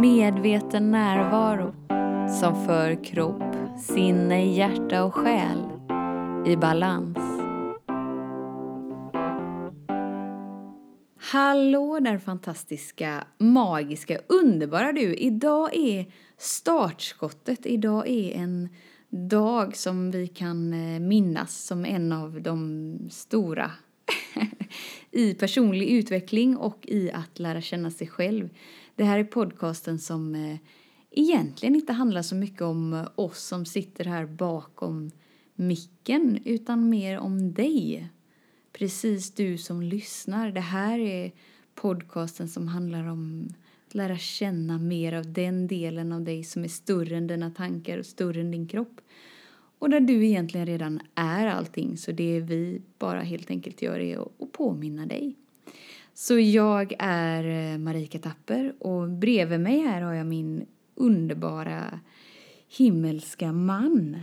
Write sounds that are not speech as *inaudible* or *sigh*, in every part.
Medveten närvaro som för kropp, sinne, hjärta och själ i balans. Hallå där fantastiska, magiska, underbara du! Idag är startskottet. Idag är en dag som vi kan eh, minnas som en av de stora *laughs* i personlig utveckling och i att lära känna sig själv. Det här är podcasten som eh, egentligen inte handlar så mycket om eh, oss som sitter här bakom micken utan mer om dig. Precis du som lyssnar. Det här är podcasten som handlar om att lära känna mer av den delen av dig som är större än dina tankar och större än din kropp. Och där du egentligen redan är allting så det vi bara helt enkelt gör är att påminna dig. Så jag är eh, Marika Tapper och bredvid mig här har jag min underbara himmelska man,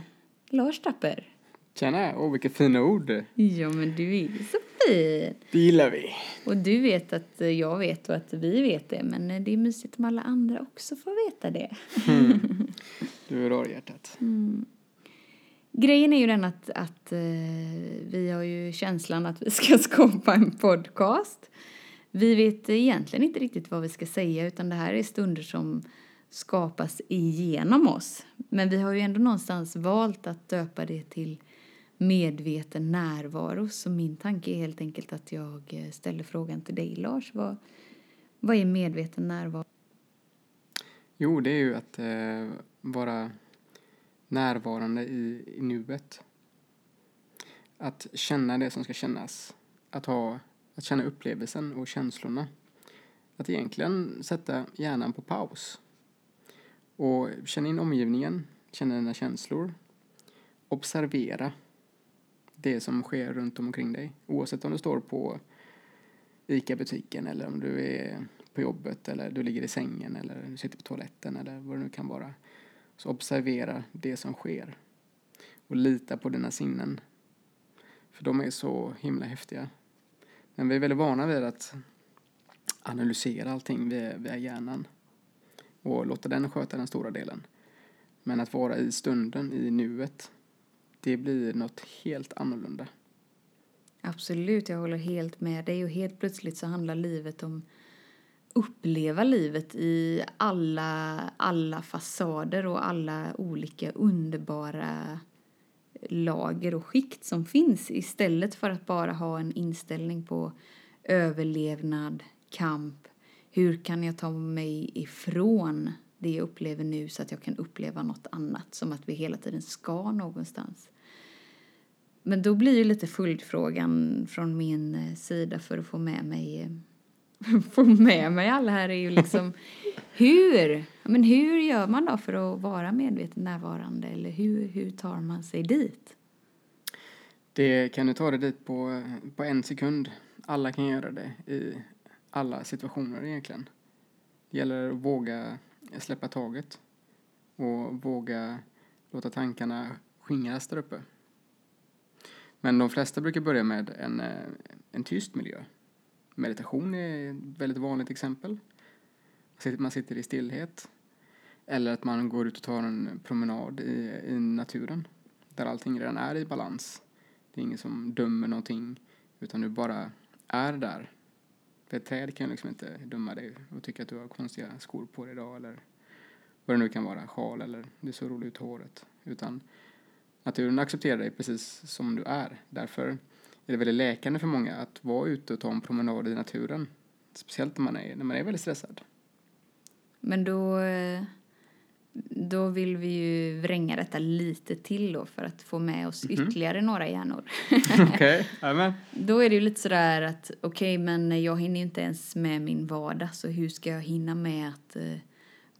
Lars Tapper. Tjena, åh vilka fina ord. Ja, men du är så fin. Det gillar vi. Och du vet att jag vet och att vi vet det, men det är mysigt om alla andra också får veta det. Mm. *laughs* Du är rar hjärtat. Mm. Grejen är ju den att, att eh, vi har ju känslan att vi ska *laughs* skapa en podcast. Vi vet egentligen inte riktigt vad vi ska säga utan det här är stunder som skapas igenom oss. Men vi har ju ändå någonstans valt att döpa det till medveten närvaro. Så min tanke är helt enkelt att jag eh, ställer frågan till dig Lars. Vad, vad är medveten närvaro? Jo, det är ju att eh, vara närvarande i, i nuet. Att känna det som ska kännas. Att, ha, att känna upplevelsen och känslorna. Att egentligen sätta hjärnan på paus. Och känna in omgivningen, känna dina känslor. Observera det som sker runt omkring dig. Oavsett om du står på ICA-butiken eller om du är på jobbet eller du ligger i sängen eller du sitter på toaletten eller vad det nu kan vara. Så observera det som sker. Och lita på dina sinnen. För de är så himla häftiga. Men vi är väldigt vana vid att analysera allting via, via hjärnan. Och låta den sköta den stora delen. Men att vara i stunden, i nuet, det blir något helt annorlunda. Absolut, jag håller helt med dig och helt plötsligt så handlar livet om uppleva livet i alla, alla fasader och alla olika underbara lager och skikt som finns istället för att bara ha en inställning på överlevnad, kamp. Hur kan jag ta mig ifrån det jag upplever nu så att jag kan uppleva något annat som att vi hela tiden ska någonstans. Men då blir ju lite följdfrågan från min eh, sida för att få med mig eh, *laughs* få med mig alla här är ju liksom *laughs* hur, men hur gör man då för att vara medveten närvarande eller hur, hur tar man sig dit? Det kan du ta dig dit på, på en sekund. Alla kan göra det i alla situationer egentligen. Det gäller att våga släppa taget och våga låta tankarna skingras där uppe. Men de flesta brukar börja med en, en tyst miljö Meditation är ett väldigt vanligt exempel. Man sitter i stillhet. Eller att man går ut och tar en promenad i, i naturen. Där allting redan är i balans. Det är ingen som dömer någonting. Utan du bara är där. För ett träd kan liksom inte döma dig och tycka att du har konstiga skor på dig idag. Eller vad det nu kan vara. Sjal eller du ser rolig ut håret. Utan naturen accepterar dig precis som du är. Därför är det väldigt läkande för många att vara ute och ta en promenad i naturen. Speciellt när man är, när man är väldigt stressad. Men då, då vill vi ju vränga detta lite till då för att få med oss mm -hmm. ytterligare några hjärnor. *laughs* okej, okay. amen. *laughs* Då är det ju lite sådär att okej, okay, men jag hinner inte ens med min vardag så hur ska jag hinna med att uh,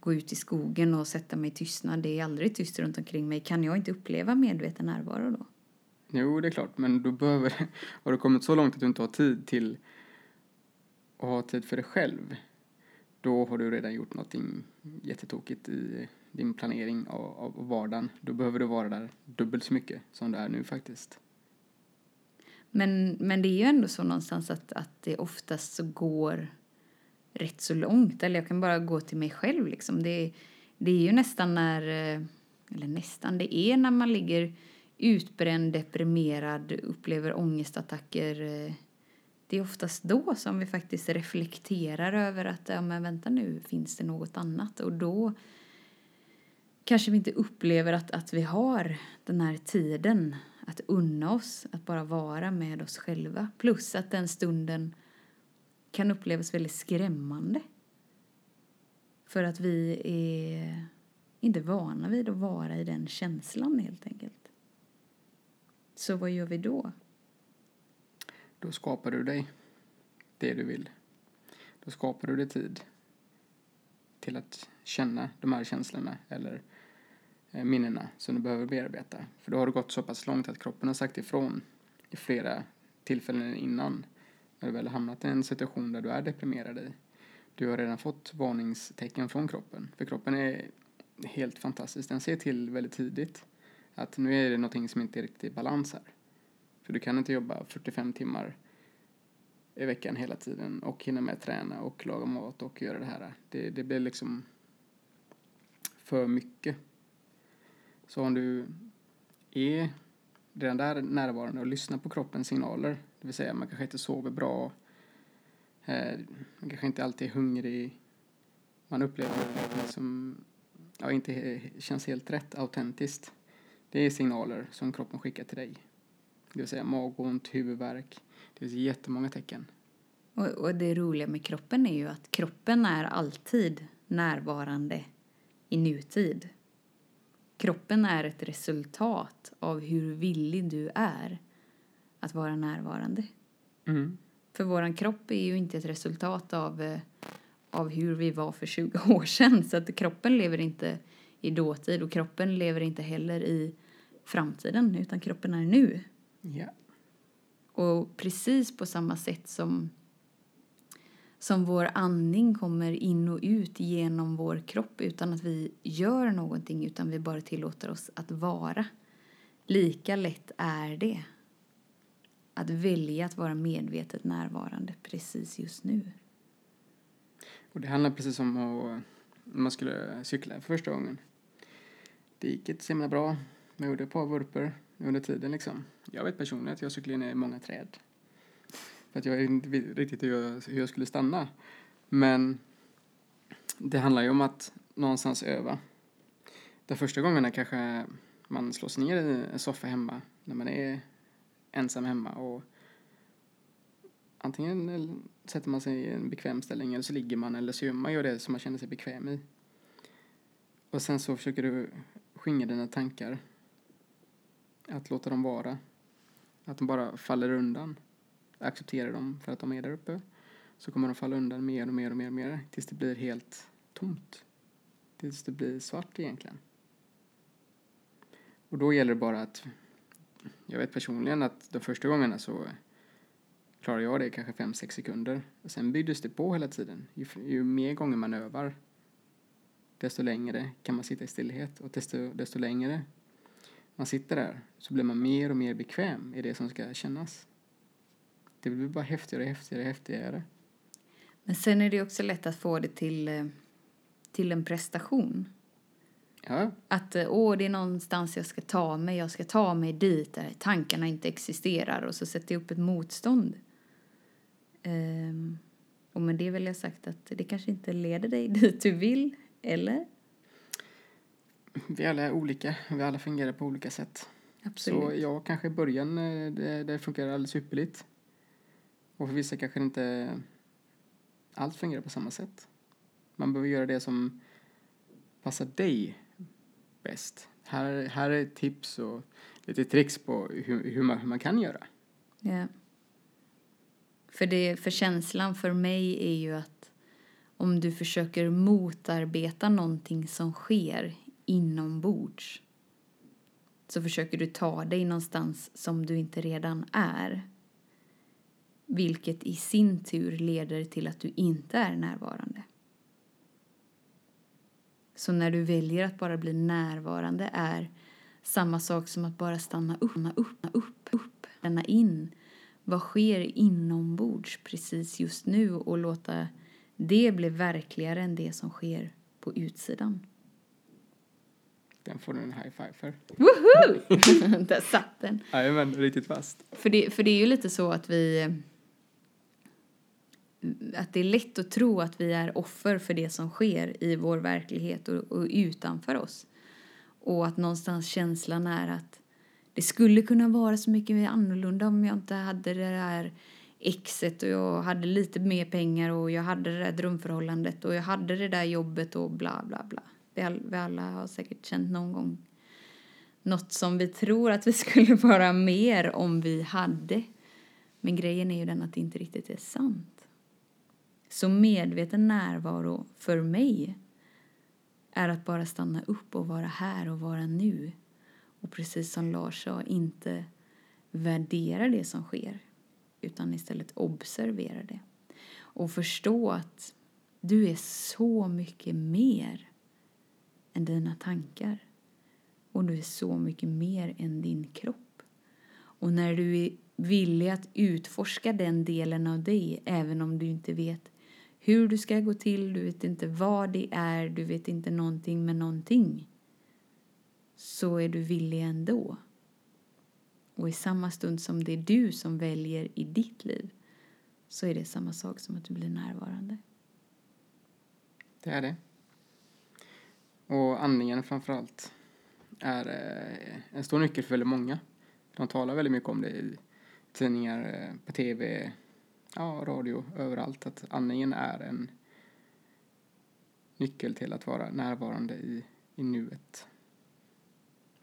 gå ut i skogen och sätta mig i tystnad? Det är aldrig tyst runt omkring mig. Kan jag inte uppleva medveten närvaro då? Jo, det är klart, men du behöver, *laughs* har du kommit så långt att du inte har tid till att ha tid för dig själv, då har du redan gjort någonting jättetokigt i din planering av, av vardagen. Då behöver du vara där dubbelt så mycket som du är nu faktiskt. Men, men det är ju ändå så någonstans att, att det oftast så går rätt så långt. Eller jag kan bara gå till mig själv liksom. Det, det är ju nästan när, eh, eller nästan, det är när man ligger utbränd, deprimerad, upplever ångestattacker. Eh, det är oftast då som vi faktiskt reflekterar över att, ja men vänta nu, finns det något annat? Och då kanske vi inte upplever att, att vi har den här tiden att unna oss att bara vara med oss själva. Plus att den stunden kan upplevas väldigt skrämmande. För att vi är inte vana vid att vara i den känslan helt enkelt. Så vad gör vi då? Då skapar du dig det du vill. Då skapar du dig tid till att känna de här känslorna eller eh, minnena som du behöver bearbeta. För då har det gått så pass långt att kroppen har sagt ifrån i flera tillfällen innan när du väl har hamnat i en situation där du är deprimerad i. Du har redan fått varningstecken från kroppen. För kroppen är helt fantastisk. Den ser till väldigt tidigt att nu är det någonting som inte är riktigt i balans här. För du kan inte jobba 45 timmar i veckan hela tiden och hinna med att träna och laga mat och göra det här. Det, det blir liksom för mycket. Så om du är redan där närvarande och lyssnar på kroppens signaler, det vill säga man kanske inte sover bra, eh, man kanske inte alltid är hungrig, man upplever det som ja, inte känns helt rätt, autentiskt. Det är signaler som kroppen skickar till dig. Det vill säga magont, huvudvärk. Det finns jättemånga tecken. Och, och det roliga med kroppen är ju att kroppen är alltid närvarande i nutid. Kroppen är ett resultat av hur villig du är att vara närvarande. Mm. För våran kropp är ju inte ett resultat av, eh, av hur vi var för 20 år sedan. Så att kroppen lever inte i dåtid och kroppen lever inte heller i framtiden utan kroppen är nu. Ja. Och precis på samma sätt som, som vår andning kommer in och ut genom vår kropp utan att vi gör någonting utan vi bara tillåter oss att vara. Lika lätt är det att välja att vara medvetet närvarande precis just nu. Och det handlar precis om att man skulle cykla för första gången. Det gick inte så himla bra. Jag gjorde ett par vurper under tiden liksom. Jag vet personligen att jag cyklade ner i många träd. För att jag inte riktigt hur jag, hur jag skulle stanna. Men det handlar ju om att någonstans öva. De första gångerna kanske man slår sig ner i en soffa hemma när man är ensam hemma och antingen sätter man sig i en bekväm ställning eller så ligger man eller så gör man gör det som man känner sig bekväm i. Och sen så försöker du skingra dina tankar att låta dem vara. Att de bara faller undan. Acceptera dem för att de är där uppe. Så kommer de falla undan mer och mer och mer och mer tills det blir helt tomt. Tills det blir svart egentligen. Och då gäller det bara att jag vet personligen att de första gångerna så klarar jag det kanske 5-6 sekunder. Och sen byggdes det på hela tiden. Ju, ju mer gånger man övar desto längre kan man sitta i stillhet och desto, desto längre man sitter där så blir man mer och mer bekväm i det som ska kännas. Det blir bara häftigare, häftigare, häftigare. Men sen är det också lätt att få det till, eh, till en prestation. Ja. Att eh, åh, det är någonstans jag ska ta mig, jag ska ta mig dit där tankarna inte existerar och så sätter jag upp ett motstånd. Um, och med det vill jag sagt att det kanske inte leder dig *laughs* dit du vill, eller? Vi alla är olika, vi alla fungerar på olika sätt. Absolut. Så ja, kanske i början eh, det, det fungerar alldeles ypperligt. Och för vissa kanske inte allt fungerar på samma sätt. Man behöver göra det som passar dig bäst. Här, här är tips och lite tricks på hur, hur, man, hur man kan göra. Ja. För, det, för känslan för mig är ju att om du försöker motarbeta någonting som sker inombords så försöker du ta dig någonstans som du inte redan är. Vilket i sin tur leder till att du inte är närvarande. Så när du väljer att bara bli närvarande är samma sak som att bara stanna upp, upp, upp, upp, känna in vad sker inombords precis just nu och låta det bli verkligare än det som sker på utsidan. Den får du en high five för. Woho! *laughs* Där satt den. Jajamän, riktigt fast. För det, för det är ju lite så att vi... Att det är lätt att tro att vi är offer för det som sker i vår verklighet och, och utanför oss. Och att någonstans känslan är att det skulle kunna vara så mycket mer annorlunda om jag inte hade det där exet och jag hade lite mer pengar och jag hade det där drömförhållandet och jag hade det där jobbet och bla bla bla. Vi, all, vi alla har säkert känt någon gång något som vi tror att vi *laughs* skulle vara mer om vi hade. Men grejen är ju den att det inte riktigt är sant. Så medveten närvaro för mig är att bara stanna upp och vara här och vara nu. Och precis som Lars sa, inte värdera det som sker utan istället observera det. Och förstå att du är så mycket mer än dina tankar. Och du är så mycket mer än din kropp. Och när du är villig att utforska den delen av dig, även om du inte vet hur du ska gå till, du vet inte vad det är, du vet inte någonting med någonting, så är du villig ändå. Och i samma stund som det är du som väljer i ditt liv så är det samma sak som att du blir närvarande. Det är det. Och andningen framför allt är eh, en stor nyckel för väldigt många. De talar väldigt mycket om det i tidningar, eh, på tv, ja, radio, överallt. Att andningen är en nyckel till att vara närvarande i, i nuet.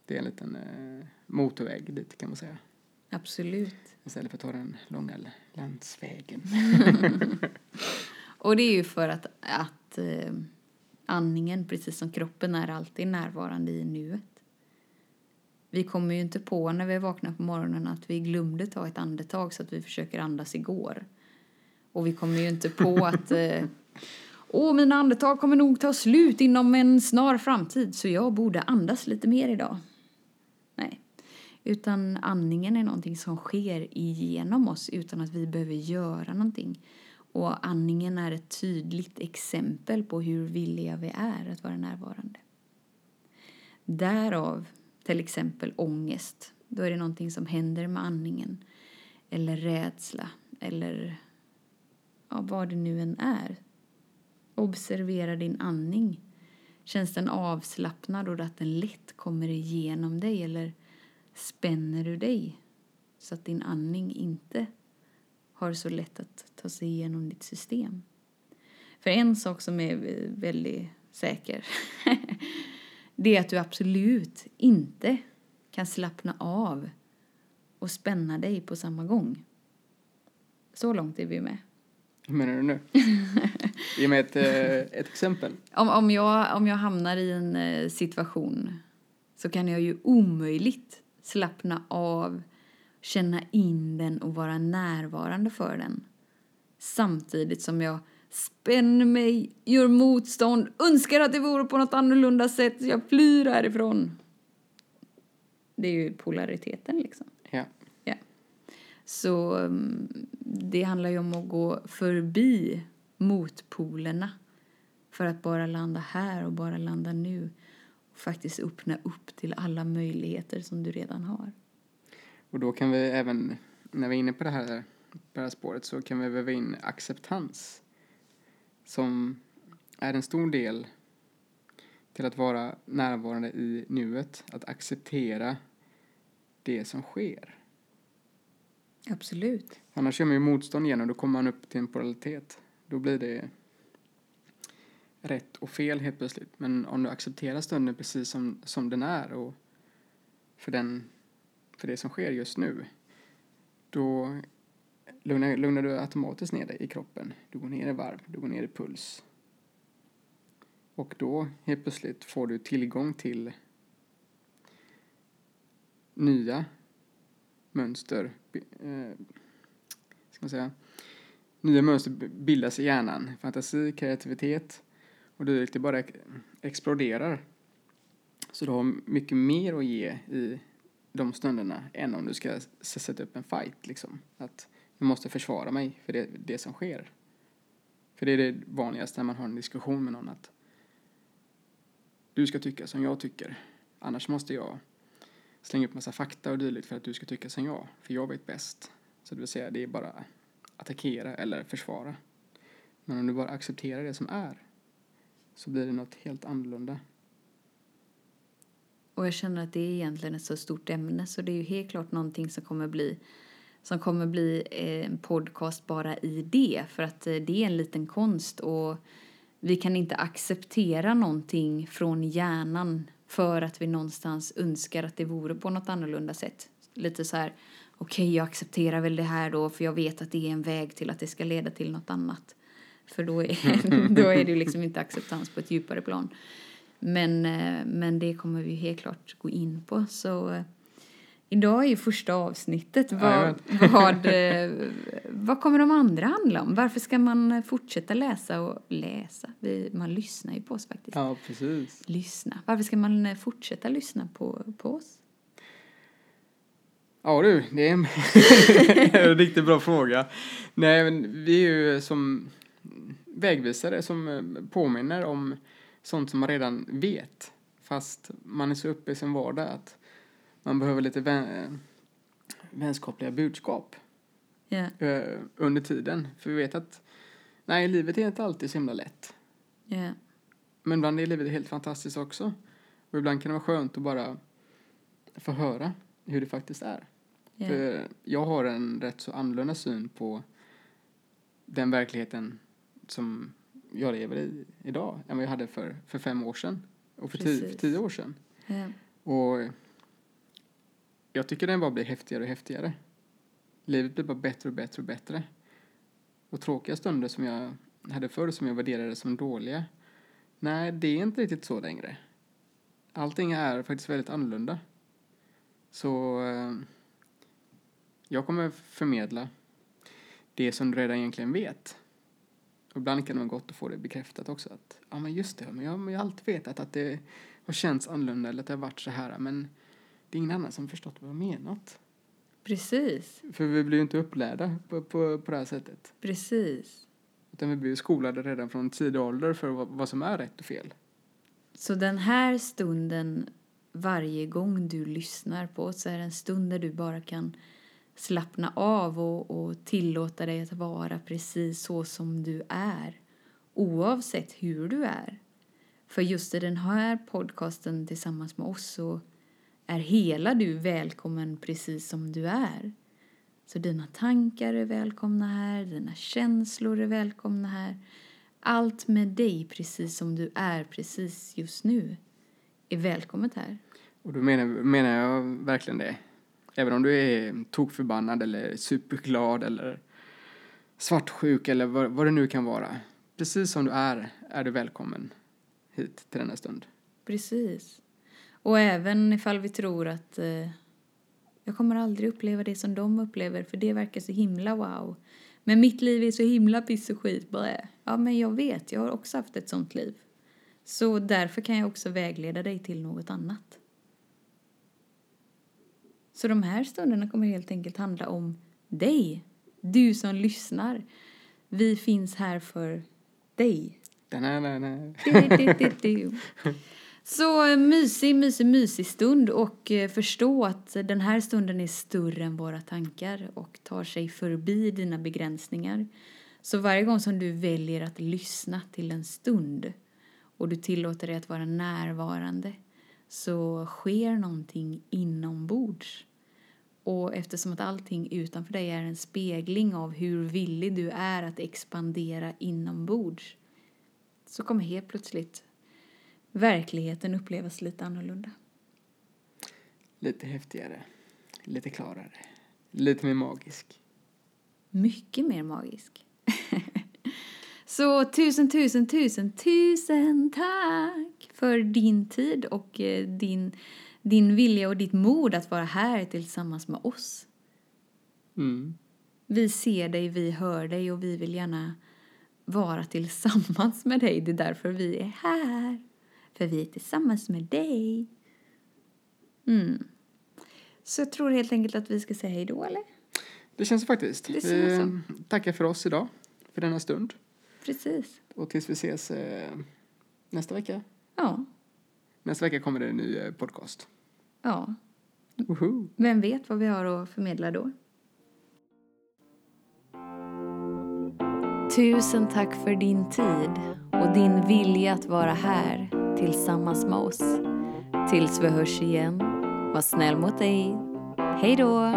Det är en liten eh, motorväg dit kan man säga. Absolut. Istället för att ta den långa landsvägen. *laughs* Och det är ju för att, att andningen, precis som kroppen, är alltid närvarande i nuet. Vi kommer ju inte på när vi vaknar på morgonen att vi glömde ta ett andetag så att vi försöker andas igår. Och vi kommer ju inte på *laughs* att eh, Åh, mina andetag kommer nog ta slut inom en snar framtid så jag borde andas lite mer idag. Nej. Utan andningen är någonting som sker igenom oss utan att vi behöver göra någonting. Och andningen är ett tydligt exempel på hur villiga vi är att vara närvarande. Därav till exempel ångest. Då är det någonting som händer med andningen. Eller rädsla. Eller ja, vad det nu än är. Observera din andning. Känns den avslappnad och att den lätt kommer igenom dig eller spänner du dig så att din andning inte har så lätt att ta sig igenom ditt system? För en sak som är väldigt säker *laughs* det är att du absolut inte kan slappna av och spänna dig på samma gång. Så långt är vi med. Hur menar du nu? *laughs* Ge mig ett, eh, ett exempel. Om, om, jag, om jag hamnar i en eh, situation så kan jag ju omöjligt slappna av, känna in den och vara närvarande för den. Samtidigt som jag spänner mig, gör motstånd, önskar att det vore på något annorlunda sätt, jag flyr härifrån. Det är ju polariteten liksom. Ja. ja. Så mm, det handlar ju om att gå förbi motpolerna för att bara landa här och bara landa nu och faktiskt öppna upp till alla möjligheter som du redan har. Och då kan vi även, när vi är inne på det här, på det här spåret, så kan vi väva in acceptans som är en stor del till att vara närvarande i nuet, att acceptera det som sker. Absolut. Annars gör man ju motstånd igen och då kommer man upp till en polaritet. Då blir det rätt och fel helt plötsligt. Men om du accepterar stunden precis som, som den är och för, den, för det som sker just nu, då lugnar, lugnar du automatiskt ner dig i kroppen. Du går ner i varv, du går ner i puls. Och då helt plötsligt får du tillgång till nya mönster, eh, ska man säga, nya mönster bildas i hjärnan. Fantasi, kreativitet och dylikt, det bara exploderar. Så du har mycket mer att ge i de stunderna än om du ska sätta upp en fight liksom. Att jag måste försvara mig för det, det som sker. För det är det vanligaste när man har en diskussion med någon att du ska tycka som jag tycker. Annars måste jag slänga upp massa fakta och dylikt för att du ska tycka som jag. För jag vet bäst. Så det vill säga, det är bara attackera eller försvara. Men om du bara accepterar det som är så blir det något helt annorlunda. Och jag känner att det är egentligen ett så stort ämne så det är ju helt klart någonting som kommer bli som kommer bli eh, en podcast bara i det för att eh, det är en liten konst och vi kan inte acceptera någonting från hjärnan för att vi någonstans önskar att det vore på något annorlunda sätt. Lite så här, okej okay, jag accepterar väl det här då för jag vet att det är en väg till att det ska leda till något annat. För då är, *laughs* då är det ju liksom inte acceptans på ett djupare plan. Men, eh, men det kommer vi helt klart gå in på. Så eh, idag är ju första avsnittet. Vad, vad, eh, *laughs* vad kommer de andra handla om? Varför ska man fortsätta läsa och läsa? Vi, man lyssnar ju på oss faktiskt. Ja, precis. Lyssna. Varför ska man fortsätta lyssna på, på oss? Ja du, det är en, *laughs* en riktigt bra fråga. Nej, men vi är ju som vägvisare som påminner om sånt som man redan vet. Fast man är så uppe i sin vardag att man behöver lite vän, vänskapliga budskap yeah. under tiden. För vi vet att nej, livet är inte alltid så himla lätt. Yeah. Men ibland är livet helt fantastiskt också. Och ibland kan det vara skönt att bara få höra hur det faktiskt är. Yeah. För jag har en rätt så annorlunda syn på den verkligheten som jag lever i idag än vad jag hade för, för fem år sedan och för, tio, för tio år sedan. Ja. Och jag tycker den bara blir häftigare och häftigare. Livet blir bara bättre och bättre och bättre. Och tråkiga stunder som jag hade förr som jag värderade som dåliga, nej, det är inte riktigt så längre. Allting är faktiskt väldigt annorlunda. Så eh, jag kommer förmedla det som du redan egentligen vet och ibland kan det vara gott att få det bekräftat också. Att, ja men just det, men jag, men jag har alltid vetat att det har känts annorlunda eller att det har varit så här. Men det är ingen annan som förstått vad jag menat. Precis. För vi blir ju inte upplärda på, på, på det här sättet. Precis. Utan vi blir ju skolade redan från tidig ålder för vad, vad som är rätt och fel. Så den här stunden varje gång du lyssnar på oss är en stund där du bara kan slappna av och, och tillåta dig att vara precis så som du är oavsett hur du är. För just i den här podcasten tillsammans med oss så är hela du välkommen precis som du är. Så dina tankar är välkomna här, dina känslor är välkomna här. Allt med dig precis som du är precis just nu är välkommet här. Och då menar, menar jag verkligen det. Även om du är tokförbannad eller superglad eller svartsjuk eller vad, vad det nu kan vara. Precis som du är, är du välkommen hit till denna stund. Precis. Och även ifall vi tror att eh, jag kommer aldrig uppleva det som de upplever för det verkar så himla wow. Men mitt liv är så himla piss och skit. Blä. Ja, men jag vet, jag har också haft ett sånt liv. Så därför kan jag också vägleda dig till något annat. Så de här stunderna kommer helt enkelt handla om dig. Du som lyssnar. Vi finns här för dig. Så mysig, mysig, mysig stund och eh, förstå att den här stunden är större än våra tankar och tar sig förbi dina begränsningar. Så varje gång som du väljer att lyssna till en stund och du tillåter dig att vara närvarande så sker någonting inombords. Och eftersom att allting utanför dig är en spegling av hur villig du är att expandera inombords så kommer helt plötsligt verkligheten upplevas lite annorlunda. Lite häftigare, lite klarare, lite mer magisk. Mycket mer magisk. *laughs* så tusen, tusen, tusen, tusen tack för din tid och eh, din din vilja och ditt mod att vara här tillsammans med oss. Mm. Vi ser dig, vi hör dig och vi vill gärna vara tillsammans med dig. Det är därför vi är här. För vi är tillsammans med dig. Mm. Så jag tror helt enkelt att vi ska säga hej då, eller? Det känns faktiskt. Det känns vi tackar för oss idag, för denna stund. Precis. Och tills vi ses eh, nästa vecka. Ja. Nästa vecka kommer det en ny eh, podcast. Ja. Woho! Vem vet vad vi har att förmedla då? Tusen tack för din tid och din vilja att vara här tillsammans med oss. Tills vi hörs igen, var snäll mot dig. Hej då!